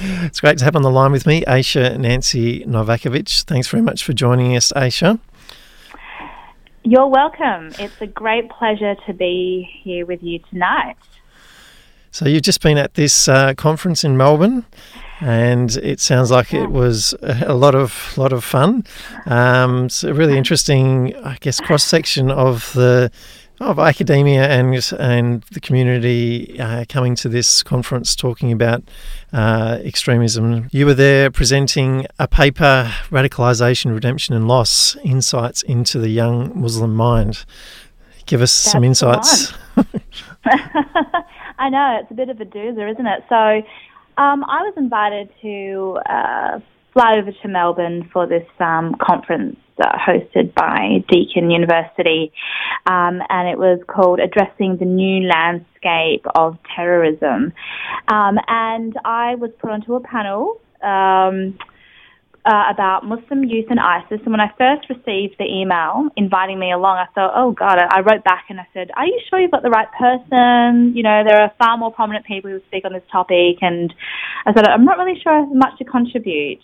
It's great to have on the line with me Aisha Nancy Novakovic. Thanks very much for joining us, Aisha. You're welcome. It's a great pleasure to be here with you tonight. So, you've just been at this uh, conference in Melbourne, and it sounds like it was a lot of lot of fun. Um, it's a really interesting, I guess, cross section of the of academia and and the community uh, coming to this conference talking about uh, extremism. You were there presenting a paper, Radicalisation, Redemption and Loss: Insights into the Young Muslim Mind. Give us That's some insights. I know it's a bit of a doozer, isn't it? So, um, I was invited to uh, fly over to Melbourne for this um, conference hosted by Deakin University, um, and it was called Addressing the New Landscape of Terrorism. Um, and I was put onto a panel. Um, uh, about Muslim youth and ISIS. And when I first received the email inviting me along, I thought, oh God, I wrote back and I said, are you sure you've got the right person? You know, there are far more prominent people who speak on this topic. And I said, I'm not really sure I have much to contribute.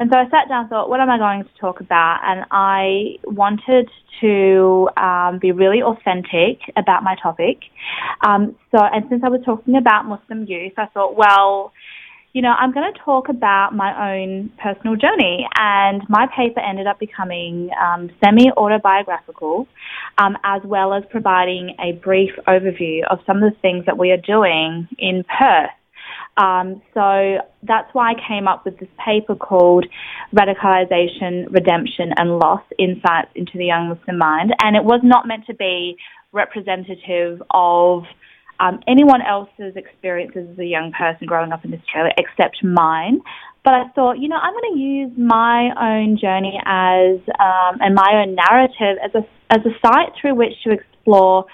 And so I sat down and thought, what am I going to talk about? And I wanted to um, be really authentic about my topic. Um, so, and since I was talking about Muslim youth, I thought, well, you know, I'm going to talk about my own personal journey. And my paper ended up becoming um, semi autobiographical, um, as well as providing a brief overview of some of the things that we are doing in Perth um, so that's why I came up with this paper called Radicalization, Redemption and Loss Insights into the Young Muslim Mind. And it was not meant to be representative of um, anyone else's experiences as a young person growing up in Australia except mine. But I thought, you know, I'm going to use my own journey as um, and my own narrative as a as a site through which to explore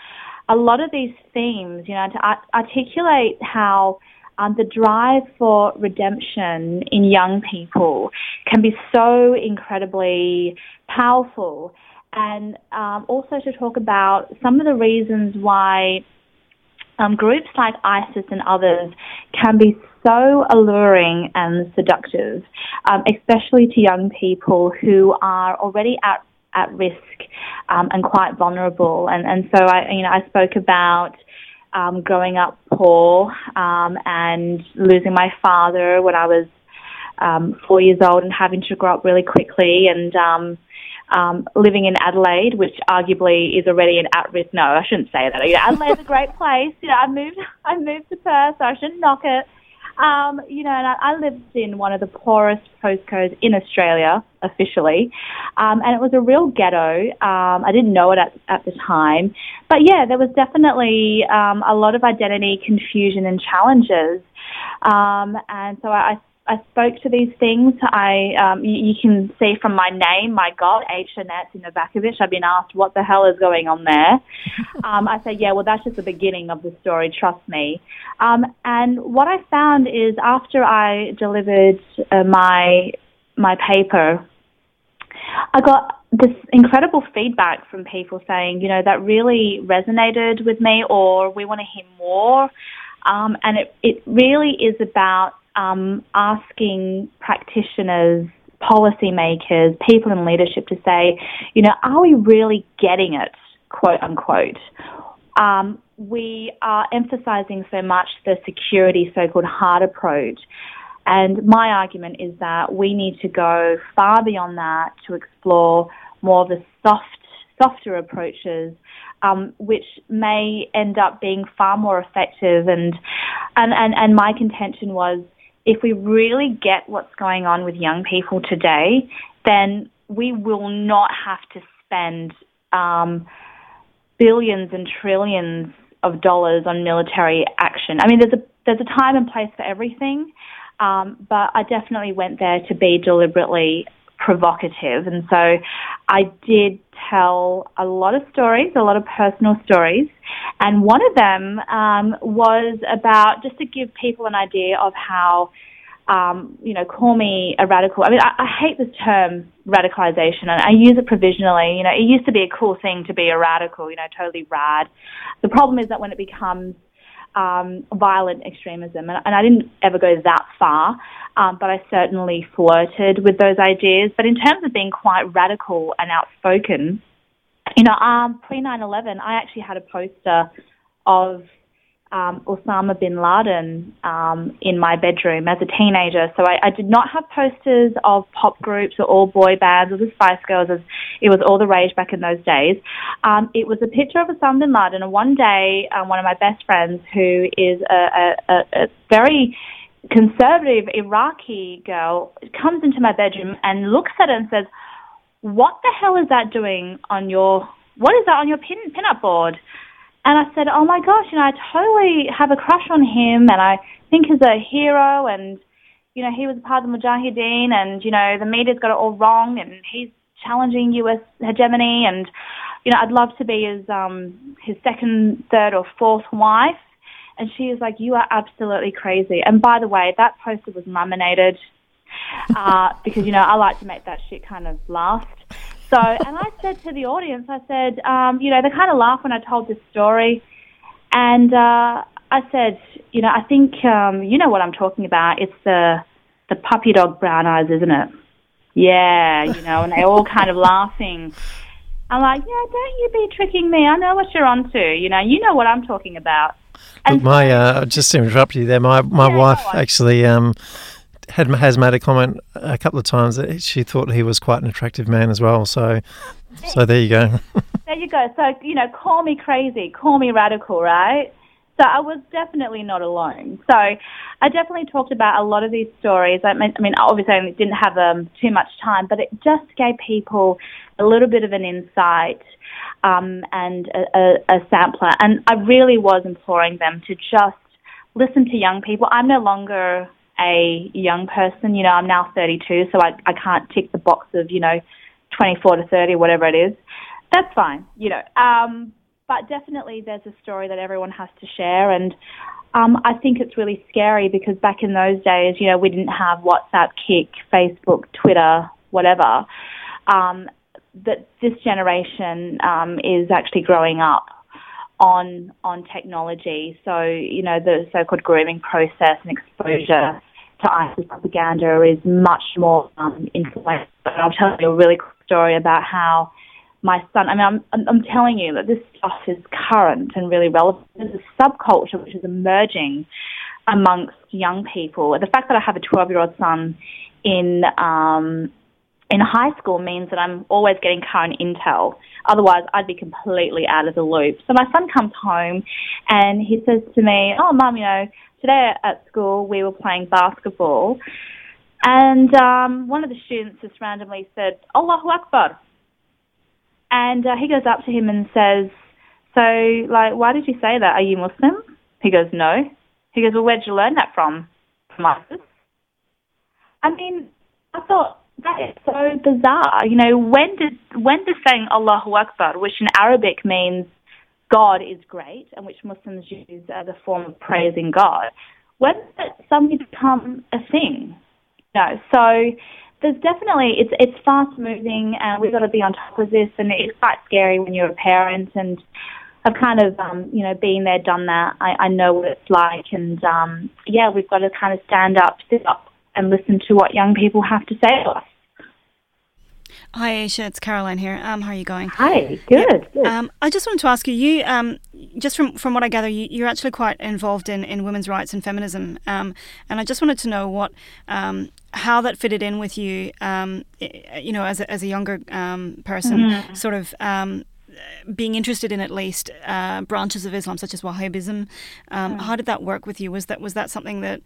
a lot of these themes. You know, to art- articulate how um, the drive for redemption in young people can be so incredibly powerful. And um, also to talk about some of the reasons why um, groups like ISIS and others can be so alluring and seductive, um, especially to young people who are already at at risk um, and quite vulnerable. And and so I you know I spoke about um, growing up poor um, and losing my father when I was um, four years old and having to grow up really quickly and um, living in Adelaide, which arguably is already an at-risk. No, I shouldn't say that. You know, Adelaide's a great place. You know, I moved, I moved to Perth, so I shouldn't knock it. Um, you know, and I, I lived in one of the poorest postcodes in Australia officially, um, and it was a real ghetto. Um, I didn't know it at, at the time, but yeah, there was definitely um, a lot of identity confusion and challenges. Um, and so I, I spoke to these things. I, um, you, you, can see from my name, my God, Aisha Nancy Novakovic. I've been asked what the hell is going on there. um, I say, yeah, well, that's just the beginning of the story. Trust me. Um, and what I found is after I delivered uh, my my paper, I got this incredible feedback from people saying, you know, that really resonated with me, or we want to hear more. Um, and it, it really is about um, asking practitioners, policymakers, people in leadership to say, you know, are we really getting it, quote unquote? Um, we are emphasizing so much the security, so called hard approach. And my argument is that we need to go far beyond that to explore more of the soft, softer approaches, um, which may end up being far more effective. And, and, and, and my contention was if we really get what's going on with young people today, then we will not have to spend um, billions and trillions of dollars on military action. I mean, there's a there's a time and place for everything, um, but I definitely went there to be deliberately provocative, and so I did tell a lot of stories, a lot of personal stories, and one of them um, was about just to give people an idea of how. Um, you know, call me a radical. I mean, I, I hate this term radicalization, and I use it provisionally. You know, it used to be a cool thing to be a radical. You know, totally rad. The problem is that when it becomes um, violent extremism. And, and, I didn't ever go that far, um, but I certainly flirted with those ideas. But in terms of being quite radical and outspoken, you know, um, pre 9 11, I actually had a poster of um, Osama bin Laden um, in my bedroom as a teenager. So I, I, did not have posters of pop groups or all boy bands or the Spice Girls, as it was all the rage back in those days. Um, it was a picture of Osama bin Laden, and one day, um, one of my best friends, who is a, a, a very conservative Iraqi girl, comes into my bedroom and looks at it and says, "What the hell is that doing on your? What is that on your pin pin-up board?" And I said, oh my gosh, you know, I totally have a crush on him and I think he's a hero and, you know, he was part of the Mujahideen and, you know, the media's got it all wrong and he's challenging US hegemony and, you know, I'd love to be his, um, his second, third or fourth wife. And she is like, you are absolutely crazy. And by the way, that poster was laminated uh, because, you know, I like to make that shit kind of last. So, and I said to the audience, I said, um, you know, they kind of laughed when I told this story. And uh, I said, you know, I think um, you know what I'm talking about. It's the the puppy dog brown eyes, isn't it? Yeah, you know, and they're all kind of laughing. I'm like, yeah, don't you be tricking me. I know what you're onto. You know, you know what I'm talking about. And Look, my uh, just to interrupt you there, my my yeah, wife actually um, had has made a comment a couple of times that she thought he was quite an attractive man as well. So, so there you go. there you go. So you know, call me crazy, call me radical, right? So I was definitely not alone. So I definitely talked about a lot of these stories. I mean, I mean obviously I didn't have um, too much time, but it just gave people a little bit of an insight um, and a, a, a sampler. And I really was imploring them to just listen to young people. I'm no longer a young person. You know, I'm now 32, so I, I can't tick the box of, you know, 24 to 30, whatever it is. That's fine, you know. Um, but definitely there's a story that everyone has to share. And um, I think it's really scary because back in those days, you know, we didn't have WhatsApp, Kik, Facebook, Twitter, whatever. Um, that this generation um, is actually growing up on on technology. So you know the so-called grooming process and exposure to ISIS propaganda is much more um, influential. I'll tell you a really quick story about how my son. I mean, I'm, I'm, telling you that this stuff is current and really relevant. There's a subculture which is emerging amongst young people. The fact that I have a 12-year-old son in um, in high school means that I'm always getting current intel. Otherwise, I'd be completely out of the loop. So my son comes home and he says to me, Oh, mum, you know, today at school we were playing basketball and um, one of the students just randomly said, Allahu Akbar. And uh, he goes up to him and says, So, like, why did you say that? Are you Muslim? He goes, No. He goes, Well, where'd you learn that from? From ISIS. I mean, I thought, that is so bizarre. You know, when did when does saying Allahu Akbar, which in Arabic means God is great, and which Muslims use as a form of praising God, when did it suddenly become a thing? You No, so there's definitely it's it's fast moving, and we've got to be on top of this, and it's quite scary when you're a parent and. I've kind of, um, you know, been there, done that. I, I know what it's like, and um, yeah, we've got to kind of stand up, sit up, and listen to what young people have to say to us. Hi, Aisha. It's Caroline here. Um, how are you going? Hi. Good. good. Um, I just wanted to ask you. You, um, just from from what I gather, you, are actually quite involved in, in women's rights and feminism. Um, and I just wanted to know what, um, how that fitted in with you. Um, you know, as a, as a younger um, person, mm-hmm. sort of. Um, being interested in at least uh, branches of Islam, such as Wahhabism, um, mm. how did that work with you? Was that was that something that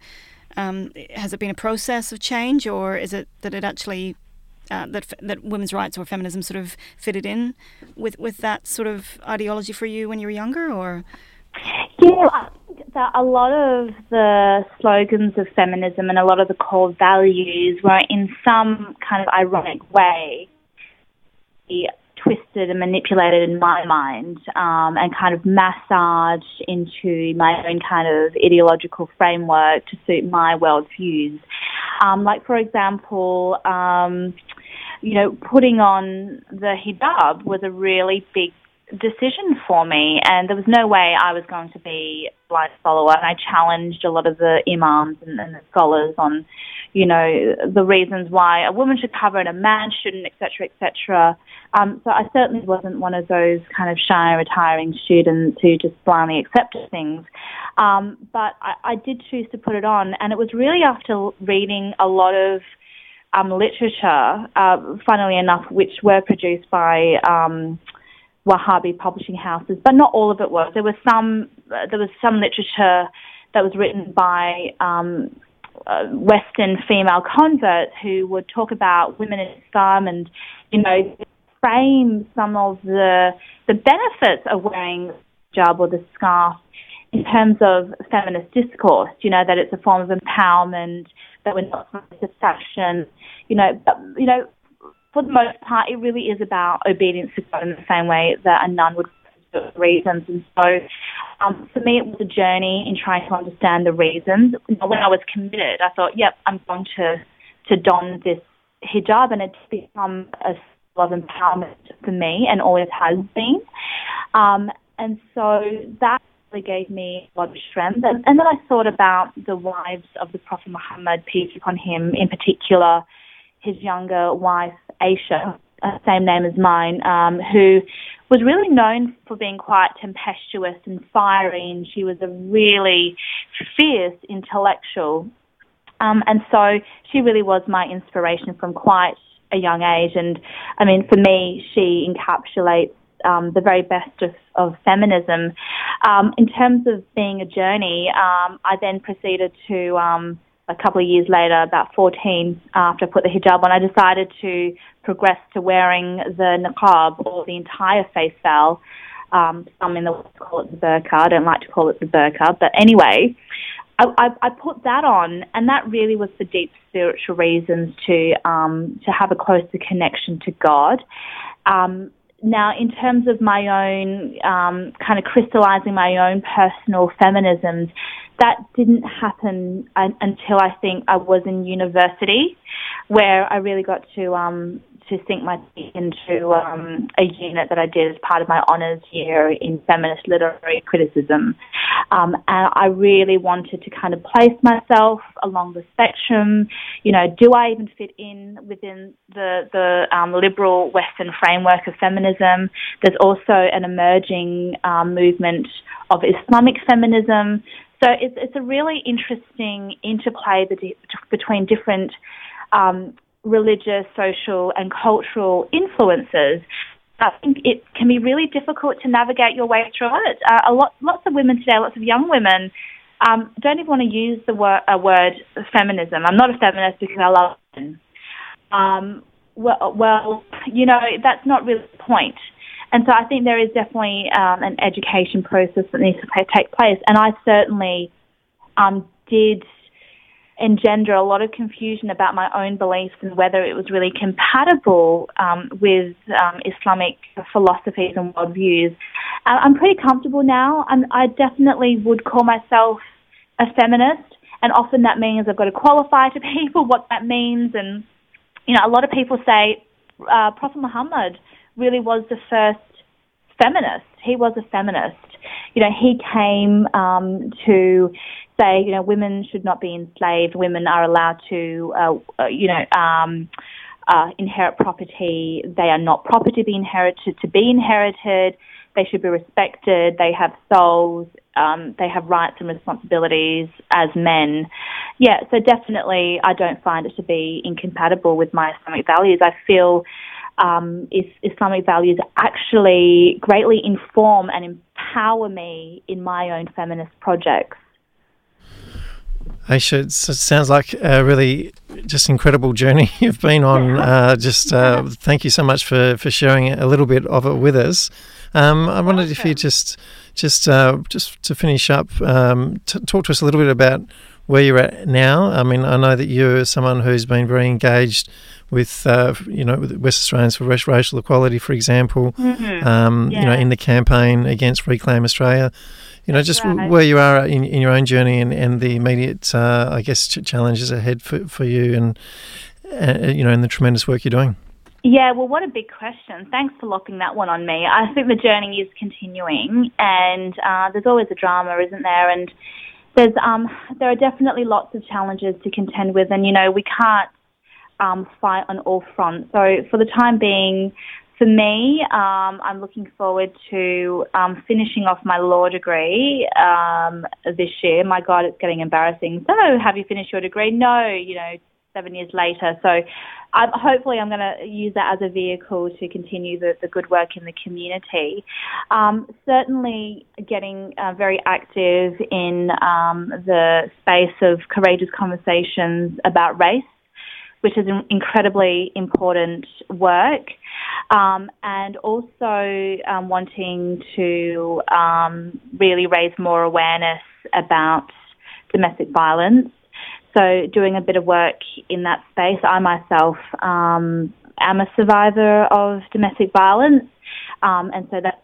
um, has it been a process of change, or is it that it actually uh, that that women's rights or feminism sort of fitted in with with that sort of ideology for you when you were younger, or? Yeah, that a lot of the slogans of feminism and a lot of the core values were in some kind of ironic way twisted and manipulated in my mind um, and kind of massaged into my own kind of ideological framework to suit my worldviews. Um, like, for example, um, you know, putting on the hijab was a really big decision for me, and there was no way I was going to be a blind follower. And I challenged a lot of the imams and, and the scholars on, you know, the reasons why a woman should cover and a man shouldn't, etc., etc. Um, so I certainly wasn't one of those kind of shy, retiring students who just blindly accepted things. Um, but I, I did choose to put it on, and it was really after reading a lot of um, literature, uh, funnily enough, which were produced by um, Wahhabi publishing houses, but not all of it was. There was some. Uh, there was some literature that was written by um, uh, Western female converts who would talk about women in Islam and, you know, frame some of the the benefits of wearing hijab or the scarf in terms of feminist discourse. You know that it's a form of empowerment, that we're not to fashion. You know, but, you know, for the most part, it really is about obedience to God in the same way that a nun would for reasons. And so um, for me, it was a journey in trying to understand the reasons. When I was committed, I thought, yep, I'm going to, to don this hijab and it's become a of empowerment for me and always has been. Um, and so that really gave me a lot of strength. And, and then I thought about the wives of the Prophet Muhammad, peace upon him, in particular his younger wife, Aisha, uh, same name as mine, um, who was really known for being quite tempestuous and fiery, and she was a really fierce intellectual. Um, and so she really was my inspiration from quite a young age. And I mean, for me, she encapsulates um, the very best of, of feminism. Um, in terms of being a journey, um, I then proceeded to, um, a couple of years later, about 14, after I put the hijab on, I decided to progress to wearing the niqab or the entire face veil. Um, some in the West call it the burqa. I don't like to call it the burqa, but anyway, I, I, I put that on, and that really was for deep spiritual reasons to um, to have a closer connection to God. Um, now, in terms of my own um, kind of crystallizing my own personal feminisms, that didn't happen until I think I was in university, where I really got to um, to sink my teeth into um, a unit that I did as part of my honours year in feminist literary criticism. Um, and I really wanted to kind of place myself along the spectrum. You know, do I even fit in within the, the um, liberal Western framework of feminism? There's also an emerging um, movement of Islamic feminism. So it's, it's a really interesting interplay between different um, religious, social, and cultural influences, I think it can be really difficult to navigate your way through it. Uh, a lot, lots of women today, lots of young women, um, don't even want to use the word, uh, word feminism. I'm not a feminist because I love women. Um, well, well, you know, that's not really the point. And so I think there is definitely um, an education process that needs to take place. And I certainly um, did engender a lot of confusion about my own beliefs and whether it was really compatible um, with um, Islamic philosophies and worldviews. Uh, I'm pretty comfortable now. I'm, I definitely would call myself a feminist, and often that means I've got to qualify to people what that means. And you know, a lot of people say uh, Prophet Muhammad really was the first feminist. He was a feminist. You know, he came um, to say, you know, women should not be enslaved. Women are allowed to, uh, uh, you know, um, uh, inherit property. They are not property to be inherited. To be inherited, they should be respected. They have souls. Um, they have rights and responsibilities as men. Yeah, so definitely, I don't find it to be incompatible with my Islamic values. I feel um, is Islamic values actually greatly inform and empower me in my own feminist projects. Aisha, it sounds like a really just incredible journey you've been on. Uh, just uh, thank you so much for, for sharing a little bit of it with us. Um, I wondered if you just just uh, just to finish up, um, t- talk to us a little bit about where you're at now. I mean, I know that you're someone who's been very engaged with uh, you know West Australians for Racial Equality, for example. Mm-hmm. Um, yeah. You know, in the campaign against Reclaim Australia. You know, just right. where you are in, in your own journey and, and the immediate, uh, I guess, challenges ahead for, for you and, uh, you know, and the tremendous work you're doing. Yeah, well, what a big question. Thanks for locking that one on me. I think the journey is continuing, and uh, there's always a drama, isn't there? And there's um, there are definitely lots of challenges to contend with, and you know we can't um, fight on all fronts. So for the time being, for me, um, I'm looking forward to um, finishing off my law degree um, this year. My God, it's getting embarrassing. So, have you finished your degree? No, you know, seven years later. So, I'm, hopefully, I'm going to use that as a vehicle to continue the, the good work in the community. Um, certainly, getting uh, very active in um, the space of courageous conversations about race which is incredibly important work, um, and also um, wanting to um, really raise more awareness about domestic violence. So, doing a bit of work in that space. I myself um, am a survivor of domestic violence. Um, and so that's,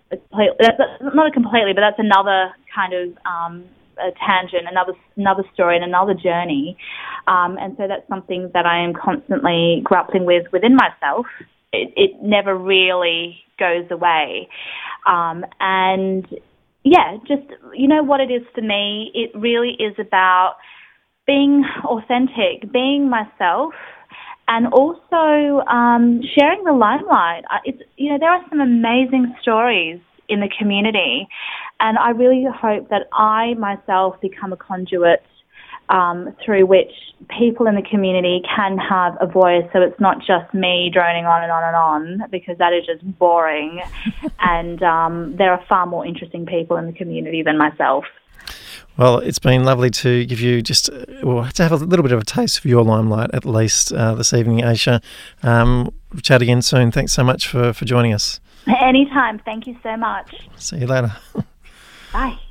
that's not a completely, but that's another kind of um, a tangent, another another story, and another journey. Um, and so that's something that I am constantly grappling with within myself. It, it never really goes away. Um, and yeah, just you know what it is for me. It really is about being authentic, being myself, and also um, sharing the limelight. It's you know there are some amazing stories in the community. And I really hope that I myself become a conduit um, through which people in the community can have a voice so it's not just me droning on and on and on because that is just boring. and um, there are far more interesting people in the community than myself. Well, it's been lovely to give you just well, to have a little bit of a taste of your limelight at least uh, this evening, Aisha. Um, we'll chat again soon. Thanks so much for, for joining us. Anytime. Thank you so much. See you later. Bye.